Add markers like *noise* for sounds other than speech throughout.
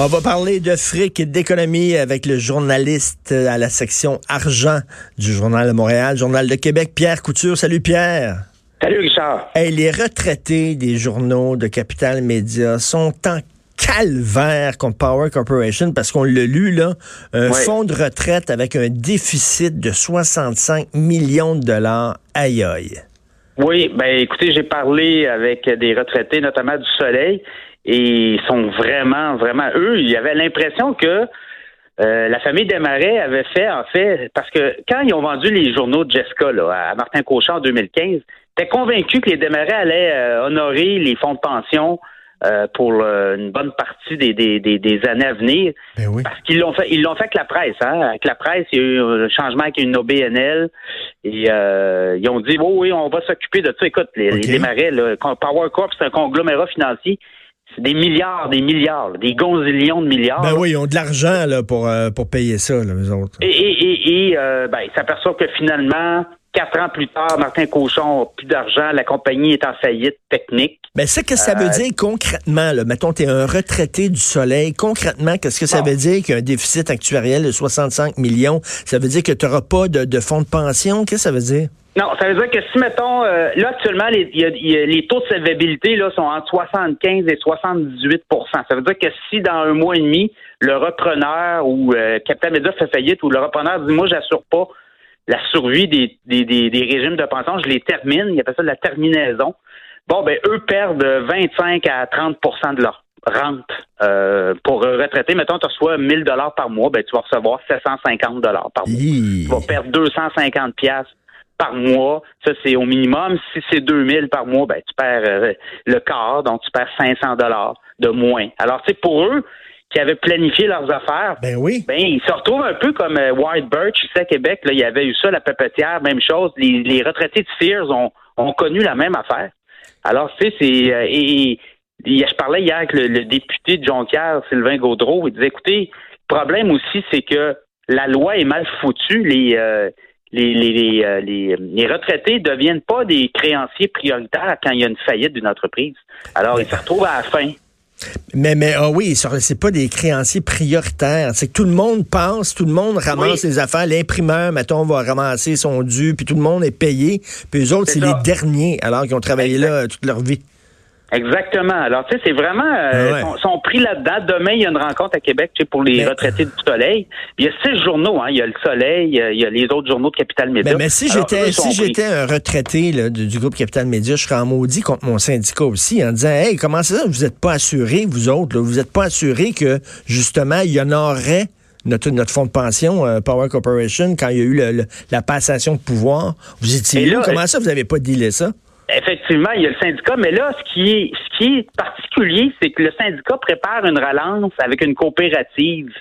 On va parler de fric et d'économie avec le journaliste à la section argent du Journal de Montréal, Journal de Québec, Pierre Couture. Salut Pierre. Salut Richard. Hey, les retraités des journaux de Capital Média sont en calvaire contre Power Corporation parce qu'on l'a lu, là, un fonds de retraite avec un déficit de 65 millions de dollars. Aïe aïe. Oui, ben écoutez, j'ai parlé avec des retraités, notamment du Soleil, et ils sont vraiment, vraiment, eux, il y avait l'impression que euh, la famille Desmarais avait fait, en fait, parce que quand ils ont vendu les journaux de Jessica là, à Martin Cauchon en 2015, étaient convaincus que les Desmarais allaient euh, honorer les fonds de pension euh, pour une bonne partie des, des, des, années à venir. Ben oui. Parce qu'ils l'ont fait, ils l'ont fait avec la presse, hein. Avec la presse, il y a eu un changement avec une OBNL. Et euh, ils ont dit oh, oui, on va s'occuper de ça. Écoute, les, okay. les Power Corp, c'est un conglomérat financier. C'est des milliards, des milliards, des gonzillions de milliards. Ben oui, ils ont de l'argent là pour euh, pour payer ça, là, les autres. Et, et, et, et euh, ben, ils s'aperçoivent que finalement, Quatre ans plus tard, Martin Cochon n'a plus d'argent, la compagnie est en faillite technique. Mais c'est que ça veut euh, dire concrètement, là, mettons, tu es un retraité du soleil, concrètement, qu'est-ce que ça veut dire qu'il y a un déficit actuariel de 65 millions? Ça veut dire que tu n'auras pas de, fonds de pension? Qu'est-ce que ça veut dire? Non, ça veut dire que si, mettons, euh, là, actuellement, les, les taux de solvabilité là, sont entre 75 et 78% Ça veut dire que si dans un mois et demi, le repreneur ou euh, Capital Media fait faillite ou le repreneur dit, moi, j'assure pas la survie des, des, des, régimes de pension, je les termine, il appelle ça de la terminaison. Bon, ben eux perdent 25 à 30% de leur rente euh, pour retraiter. Mettons, tu reçois 1000 dollars par mois, ben tu vas recevoir 750 dollars par mois. Tu vas perdre 250 pièces par mois. Ça, c'est au minimum. Si c'est 2000 par mois, ben tu perds euh, le quart, donc tu perds 500 dollars de moins. Alors, c'est pour eux, qui avaient planifié leurs affaires. Ben oui. Ben, ils se retrouvent un peu comme euh, White Birch ici à Québec. Là, il y avait eu ça, la pépetière, même chose. Les, retraités de Sears ont, ont, connu la même affaire. Alors, tu sais, c'est... Euh, et, je parlais hier avec le, député de Jonquière, Sylvain Gaudreau. Il disait, écoutez, le problème aussi, c'est que la loi est mal foutue. Les... Euh, les, les, euh, les, les, retraités deviennent pas des créanciers prioritaires quand il y a une faillite d'une entreprise. Alors, ils se retrouvent à la fin. Mais, mais ah oui, c'est pas des créanciers prioritaires. C'est que tout le monde pense, tout le monde ramasse les affaires. L'imprimeur, mettons, va ramasser son dû, puis tout le monde est payé. Puis eux autres, c'est les derniers, alors qu'ils ont travaillé là toute leur vie. Exactement. Alors, tu sais, c'est vraiment euh, ah sont, pris là-dedans. Demain, il y a une rencontre à Québec, tu sais, pour les retraités du Soleil. il y a six journaux, hein. Il y a le Soleil, il y a les autres journaux de Capital Média. Mais, si j'étais si j'étais un retraité là, du, groupe Capital Média, je serais en maudit contre mon syndicat aussi, en disant Hey, comment ça, vous n'êtes pas assuré, vous autres, là, vous n'êtes pas assuré que justement, il y en aurait notre, notre fonds de pension, euh, Power Corporation, quand il y a eu la passation de pouvoir. Vous étiez où? Comment ça, vous n'avez pas dealé ça? Effectivement, il y a le syndicat, mais là, ce qui est, ce qui est particulier, c'est que le syndicat prépare une relance avec une coopérative.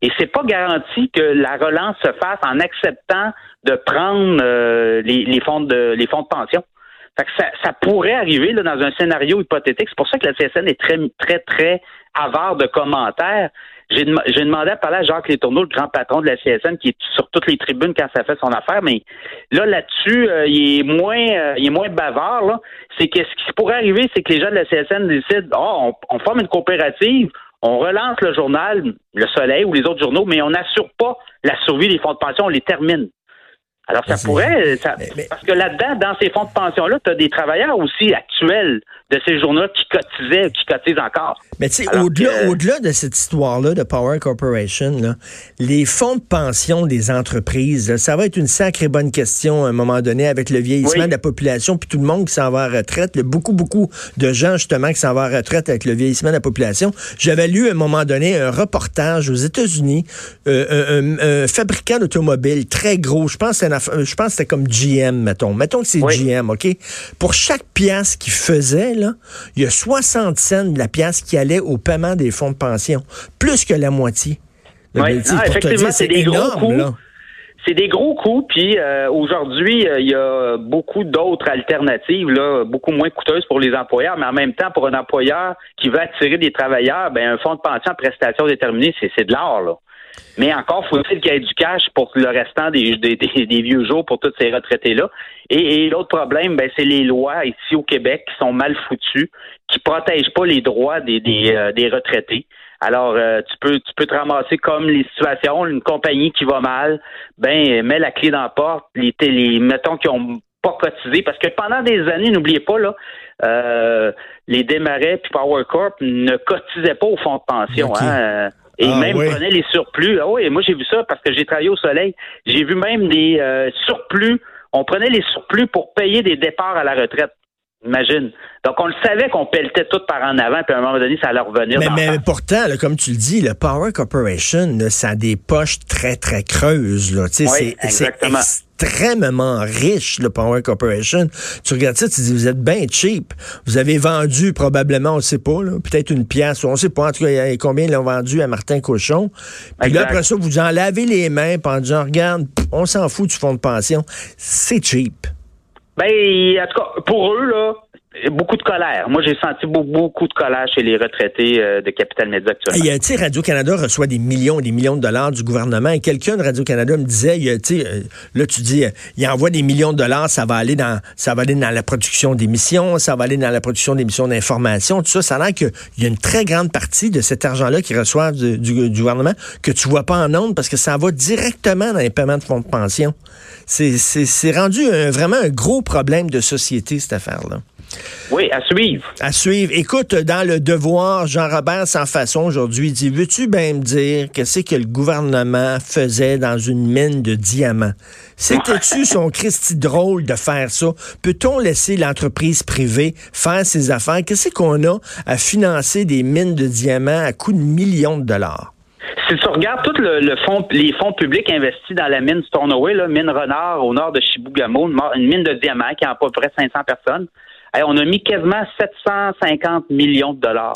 Et c'est pas garanti que la relance se fasse en acceptant de prendre euh, les, fonds de les fonds de pension. Fait que ça, ça pourrait arriver là, dans un scénario hypothétique. C'est pour ça que la CSN est très, très, très avare de commentaires. J'ai demandé à parler à Jacques Létourneau, le grand patron de la CSN, qui est sur toutes les tribunes quand ça fait son affaire, mais là, là-dessus, euh, il est moins euh, il est moins bavard. C'est que ce qui pourrait arriver, c'est que les gens de la CSN décident oh, on, forme une coopérative, on relance le journal, Le Soleil ou les autres journaux, mais on n'assure pas la survie des fonds de pension, on les termine. Alors, ça pourrait, parce que là-dedans, dans ces fonds de pension-là, tu as des travailleurs aussi actuels de ces journaux qui cotisaient, qui cotisent encore. Mais tu sais, au-delà, au-delà de cette histoire-là de Power Corporation, là, les fonds de pension des entreprises, ça va être une sacrée bonne question à un moment donné avec le vieillissement de la population, puis tout le monde qui s'en va à retraite. Beaucoup, beaucoup de gens justement qui s'en vont à retraite avec le vieillissement de la population. J'avais lu à un moment donné un reportage aux États-Unis, euh, un, fabricant d'automobiles très gros, je pense que je pense que c'était comme GM, mettons. Mettons que c'est GM, OK? Pour chaque pièce qu'il faisait, là, il y a 60 cents de la pièce qui allait au paiement des fonds de pension. Plus que la moitié. Oui, effectivement, c'est des gros coûts. C'est des gros coûts, puis euh, aujourd'hui, euh, il y a beaucoup d'autres alternatives, là, beaucoup moins coûteuses pour les employeurs, mais en même temps, pour un employeur qui veut attirer des travailleurs, ben un fonds de pension à prestation déterminée, c'est de l'or, là. Mais encore faut-il qu'il y ait du cash pour le restant des, des, vieux jours pour tous ces retraités-là. Et, l'autre problème, ben, c'est les lois ici au Québec qui sont mal foutues, qui protègent pas les droits des, des, euh, retraités. Alors, euh, tu peux tu peux te ramasser comme les situations, une compagnie qui va mal, ben mets la clé dans la porte, les, les mettons qui ont pas cotisé, parce que pendant des années, n'oubliez pas, là, euh, les Desmarais puis Power Corp ne cotisaient pas au fonds de pension. Hein, et ah, même prenaient les surplus. Ah oui, moi j'ai vu ça parce que j'ai travaillé au soleil. J'ai vu même des euh, surplus. On prenait les surplus pour payer des départs à la retraite. Imagine. Donc, on le savait qu'on pelletait tout par en avant, puis à un moment donné, ça allait revenir. Mais, mais pourtant, comme tu le dis, le Power Corporation, ça a des poches très, très creuses. Là. Oui, c'est extrêmement riche, le Power Corporation. Tu regardes ça, tu dis, vous êtes bien cheap. Vous avez vendu probablement, on ne sait pas, peut-être une pièce, on ne sait pas, en tout cas, combien ils l'ont vendu à Martin Cochon. Puis là, après ça, vous en lavez les mains en disant, regarde, on s'en fout du fonds de pension. C'est cheap. Ben, en tout cas, pour eux, là, beaucoup de colère. Moi, j'ai senti beaucoup de colère chez les retraités euh, de Capital Média actuellement. Il y a, Radio-Canada reçoit des millions et des millions de dollars du gouvernement. Et quelqu'un de Radio-Canada me disait, il euh, là, tu dis, euh, il envoie des millions de dollars, ça va aller dans, ça va aller dans la production d'émissions, ça va aller dans la production d'émissions d'information, tout ça. Ça a l'air qu'il y a une très grande partie de cet argent-là qui reçoit du, du, gouvernement que tu vois pas en ondes parce que ça va directement dans les paiements de fonds de pension. C'est rendu vraiment un gros problème de société, cette affaire-là. Oui, à suivre. À suivre. Écoute, dans le devoir, Jean-Robert sans façon aujourd'hui dit Veux-tu bien me dire qu'est-ce que le gouvernement faisait dans une mine de diamants? C'était-tu *laughs* son Christi drôle de faire ça? Peut-on laisser l'entreprise privée faire ses affaires? Qu'est-ce qu'on a à financer des mines de diamants à coût de millions de dollars? Si tu regardes tous le, fond, les fonds publics investis dans la mine Stornoway, mine Renard au nord de Chibougamau, une mine de diamants qui a à peu près 500 personnes, on a mis quasiment 750 millions de dollars.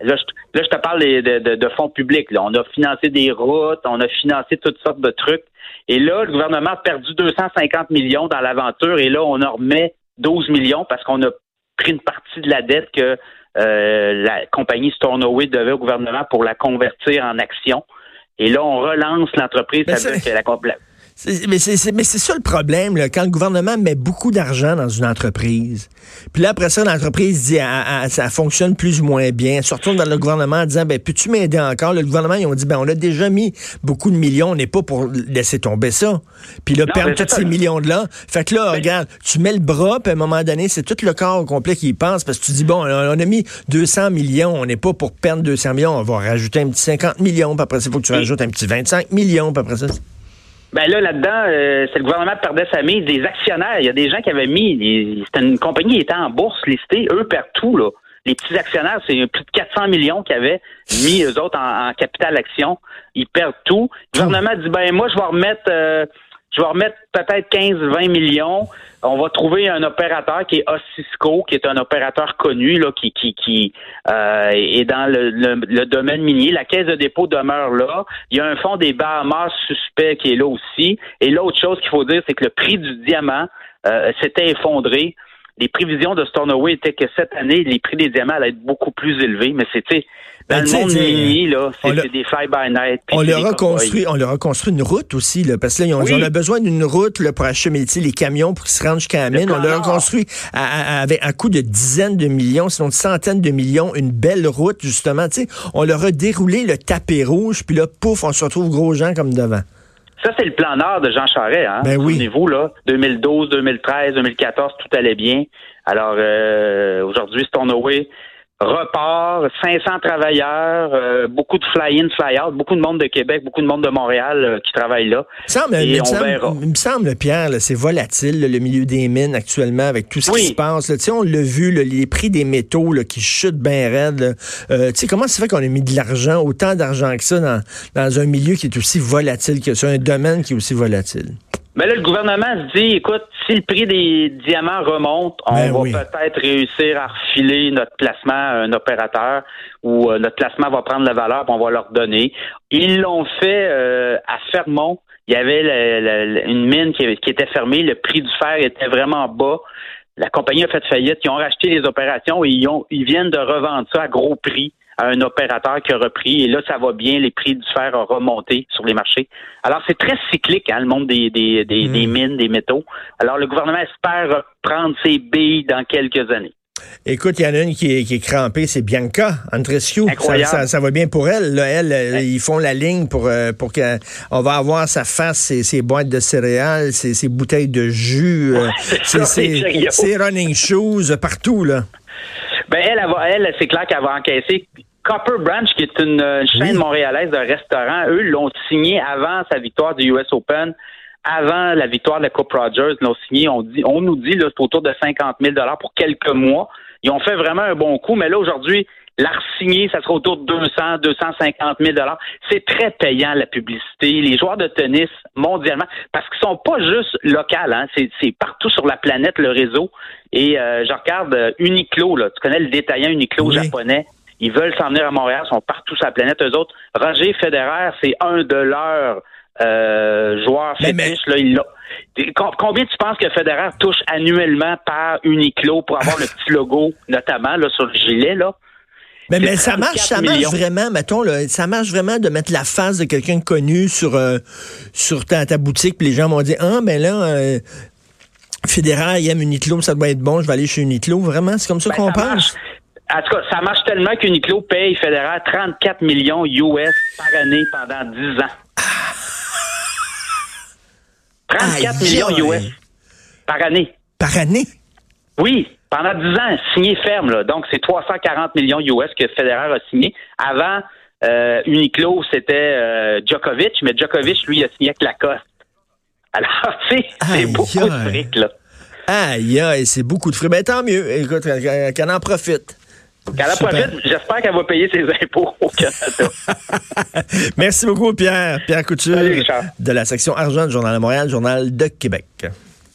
Là, je, te parle de, fonds publics. On a financé des routes, on a financé toutes sortes de trucs. Et là, le gouvernement a perdu 250 millions dans l'aventure. Et là, on en remet 12 millions parce qu'on a pris une partie de la dette que euh, la compagnie Stornoway devait au gouvernement pour la convertir en action. Et là, on relance l'entreprise avec la, c'est mais c'est ça le problème là, quand le gouvernement met beaucoup d'argent dans une entreprise. Puis là après ça l'entreprise dit ah, ah, ça fonctionne plus ou moins bien. Surtout dans le gouvernement en disant ben peux-tu m'aider encore? Le gouvernement ils ont dit ben on a déjà mis beaucoup de millions, on n'est pas pour laisser tomber ça. Puis là perdre tous ces millions là. Fait que là regarde, tu mets le bras puis à un moment donné c'est tout le corps au complet qui y pense parce que tu dis bon on a mis 200 millions, on n'est pas pour perdre 200 millions, on va rajouter un petit 50 millions, puis après ça il faut que tu rajoutes un petit 25 millions, puis après ça ben là, là-dedans, euh, c'est le gouvernement perdait sa mise, des actionnaires. Il y a des gens qui avaient mis, c'était une compagnie qui était en bourse listée, eux perdent tout, là. Les petits actionnaires, c'est plus de 400 millions qui avaient mis eux autres en, capital action. Ils perdent tout. Le gouvernement dit, ben moi, je vais remettre euh, je vais remettre peut-être 15-20 millions. On va trouver un opérateur qui est Ossisco, qui est un opérateur connu, là, qui, qui, qui euh, est dans le, le, domaine minier. La caisse de dépôt demeure là. Il y a un fonds des Bahamas suspect qui est là aussi. Et l'autre chose qu'il faut dire, c'est que le prix du diamant euh, s'était effondré. Les prévisions de Stornoway étaient que cette année, les prix des diamants allaient être beaucoup plus élevés, mais c'était dans ben, le monde minier, là, c'est des fly-by-night. On leur, a construit, on leur a construit une route aussi, là, parce que là, ils ont, on a besoin d'une route là, pour acheminer les camions pour qu'ils se rendent jusqu'à la mine. On leur a construit avec un coût de dizaines de millions, sinon de centaines de millions, une belle route, justement. sais, On leur a déroulé le tapis rouge, puis là, pouf, on se retrouve gros gens comme devant. Ça, c'est le plan Nord de Jean Charest. Hein? Ben oui. vous là, 2012, 2013, 2014, tout allait bien. Alors, euh, aujourd'hui, Stornoway repart, 500 travailleurs, euh, beaucoup de fly-in, fly-out, beaucoup de monde de Québec, beaucoup de monde de Montréal euh, qui travaille là. Semble, et on verra. Il me semble, Pierre, c'est volatile, le milieu des mines actuellement avec tout ce qui se passe. Là. On l'a vu, les prix des métaux qui chutent bien raide. Euh, comment ça fait qu'on a mis de l'argent, autant d'argent que ça, dans, dans un milieu qui est aussi volatile que ça, un domaine qui est aussi volatile? Mais là, le gouvernement se dit, écoute, si le prix des diamants remonte, on ben va peut-être réussir à refiler notre placement à un opérateur ou euh, notre placement va prendre la valeur et on va leur donner. Ils l'ont fait euh, à Fermont. Il y avait une mine qui, qui, était fermée, le prix du fer était vraiment bas. La compagnie a fait faillite, ils ont racheté les opérations et ils, ont, ils viennent de revendre ça à gros prix à un opérateur qui a repris. Et là, ça va bien. Les prix du fer ont remonté sur les marchés. Alors, c'est très cyclique, hein, le monde des, des, des, des, mm. mines, des métaux. Alors, le gouvernement espère reprendre ses billes dans quelques années. Écoute, il y en a une qui est, qui est crampée, c'est Bianca Andrescu. Ça, ça, ça, va bien pour elle. Là. Elle, euh, ils font la ligne pour, euh, pour qu'on va avoir sa face, ses, ses boîtes de céréales, ses, ses bouteilles de jus, euh, *laughs* ses, running shoes, partout. Là. Elle, elle, elle c'est clair qu'elle va encaisser Copper Branch, qui est une chaîne montréalaise de restaurants, eux l'ont signé avant sa victoire du US Open avant la victoire de la Coupe Rogers, l'ont signé, on, dit, on nous dit c'est autour de 50 000 pour quelques mois. Ils ont fait vraiment un bon coup, mais là, aujourd'hui, la signer, ça sera autour de 200, 250 000 C'est très payant, la publicité. Les joueurs de tennis, mondialement, parce qu'ils sont pas juste locaux, hein, c'est partout sur la planète, le réseau. Et euh, je regarde euh, Uniqlo, là, tu connais le détaillant Uniqlo japonais? Ils veulent s'en venir à Montréal, ils sont partout sur la planète. Eux autres, Roger Federer, c'est un de leurs euh, joueurs fétiches. Là, il Combien tu penses que Federer touche annuellement par Uniqlo pour avoir le petit logo, notamment là, sur le gilet, là? Mais, mais ça marche, ça marche vraiment, mettons, là, ça marche vraiment de mettre la face de quelqu'un connu sur, euh, sur ta, ta, boutique, puis les gens vont dire Ah, mais là, euh, Federer, il aime Uniqlo, ça doit être bon, je vais aller chez Uniqlo. Vraiment, c'est comme ça ben, qu'on pense? En tout cas, ça marche tellement qu'Uniqlo paye Federer 34 millions US par année pendant 10 ans. 34 millions US par année. Par année? Oui, pendant 10 ans, signé ferme. Là. Donc, c'est 340 millions US que Federer a signé. Avant, euh, Uniqlo, c'était euh, Djokovic, mais Djokovic, lui, a signé avec Lacoste. Alors, tu sais, *laughs* c'est beaucoup de fric, là. Aïe, aïe, c'est beaucoup de fric. Mais tant mieux. Écoute, qu'elle en profite. Qu'elle en profite, j'espère qu'elle va payer ses impôts au Canada. *laughs* Merci beaucoup, Pierre. Pierre Couture, de la section Argent du Journal de Montréal, Journal de Québec.